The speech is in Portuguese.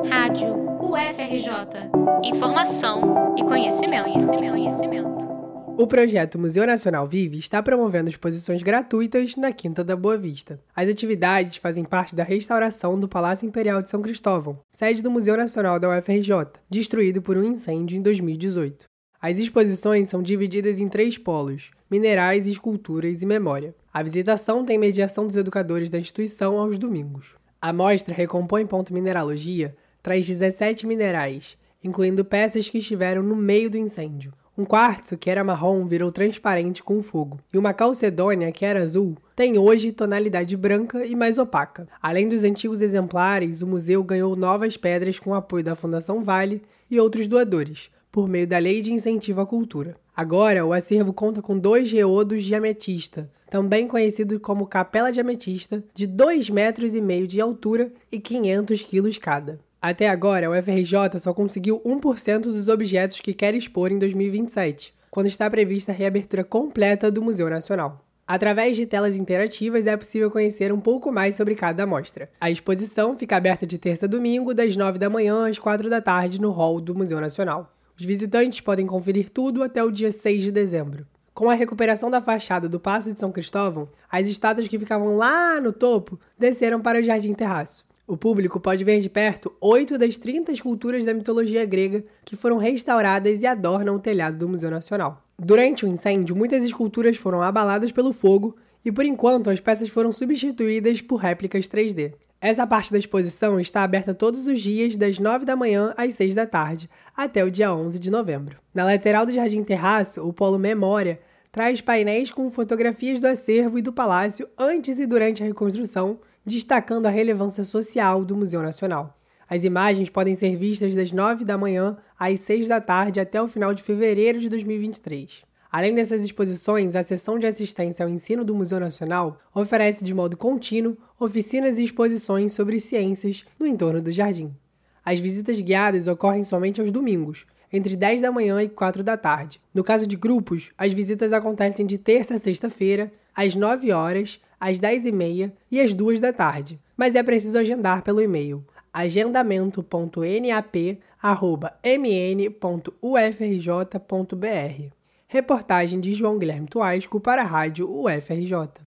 Rádio UFRJ. Informação e conhecimento, conhecimento, conhecimento. O projeto Museu Nacional Vive está promovendo exposições gratuitas na Quinta da Boa Vista. As atividades fazem parte da restauração do Palácio Imperial de São Cristóvão, sede do Museu Nacional da UFRJ, destruído por um incêndio em 2018. As exposições são divididas em três polos: minerais, esculturas e memória. A visitação tem mediação dos educadores da instituição aos domingos. A mostra Recompõe Ponto Mineralogia traz 17 minerais, incluindo peças que estiveram no meio do incêndio. Um quartzo, que era marrom, virou transparente com o fogo. E uma calcedônia, que era azul, tem hoje tonalidade branca e mais opaca. Além dos antigos exemplares, o museu ganhou novas pedras com o apoio da Fundação Vale e outros doadores, por meio da Lei de Incentivo à Cultura. Agora, o acervo conta com dois geodos de ametista, também conhecido como capela de ametista, de 2,5 metros e meio de altura e 500 quilos cada. Até agora, o FRJ só conseguiu 1% dos objetos que quer expor em 2027, quando está prevista a reabertura completa do Museu Nacional. Através de telas interativas é possível conhecer um pouco mais sobre cada amostra. A exposição fica aberta de terça a domingo, das 9 da manhã às 4 da tarde, no hall do Museu Nacional. Os visitantes podem conferir tudo até o dia 6 de dezembro. Com a recuperação da fachada do Paço de São Cristóvão, as estátuas que ficavam lá no topo desceram para o Jardim Terraço. O público pode ver de perto oito das 30 esculturas da mitologia grega que foram restauradas e adornam o telhado do Museu Nacional. Durante o incêndio, muitas esculturas foram abaladas pelo fogo e, por enquanto, as peças foram substituídas por réplicas 3D. Essa parte da exposição está aberta todos os dias, das 9 da manhã às 6 da tarde, até o dia 11 de novembro. Na lateral do Jardim Terraço, o Polo Memória traz painéis com fotografias do acervo e do palácio antes e durante a reconstrução, destacando a relevância social do Museu Nacional. As imagens podem ser vistas das 9 da manhã às 6 da tarde até o final de fevereiro de 2023. Além dessas exposições, a seção de assistência ao ensino do Museu Nacional oferece de modo contínuo oficinas e exposições sobre ciências no entorno do jardim. As visitas guiadas ocorrem somente aos domingos, entre 10 da manhã e 4 da tarde. No caso de grupos, as visitas acontecem de terça a sexta-feira, às 9 horas, às 10 e meia e às 2 da tarde, mas é preciso agendar pelo e-mail agendamento.nap.mn.ufrj.br. Reportagem de João Guilherme Tuasco para a Rádio UFRJ.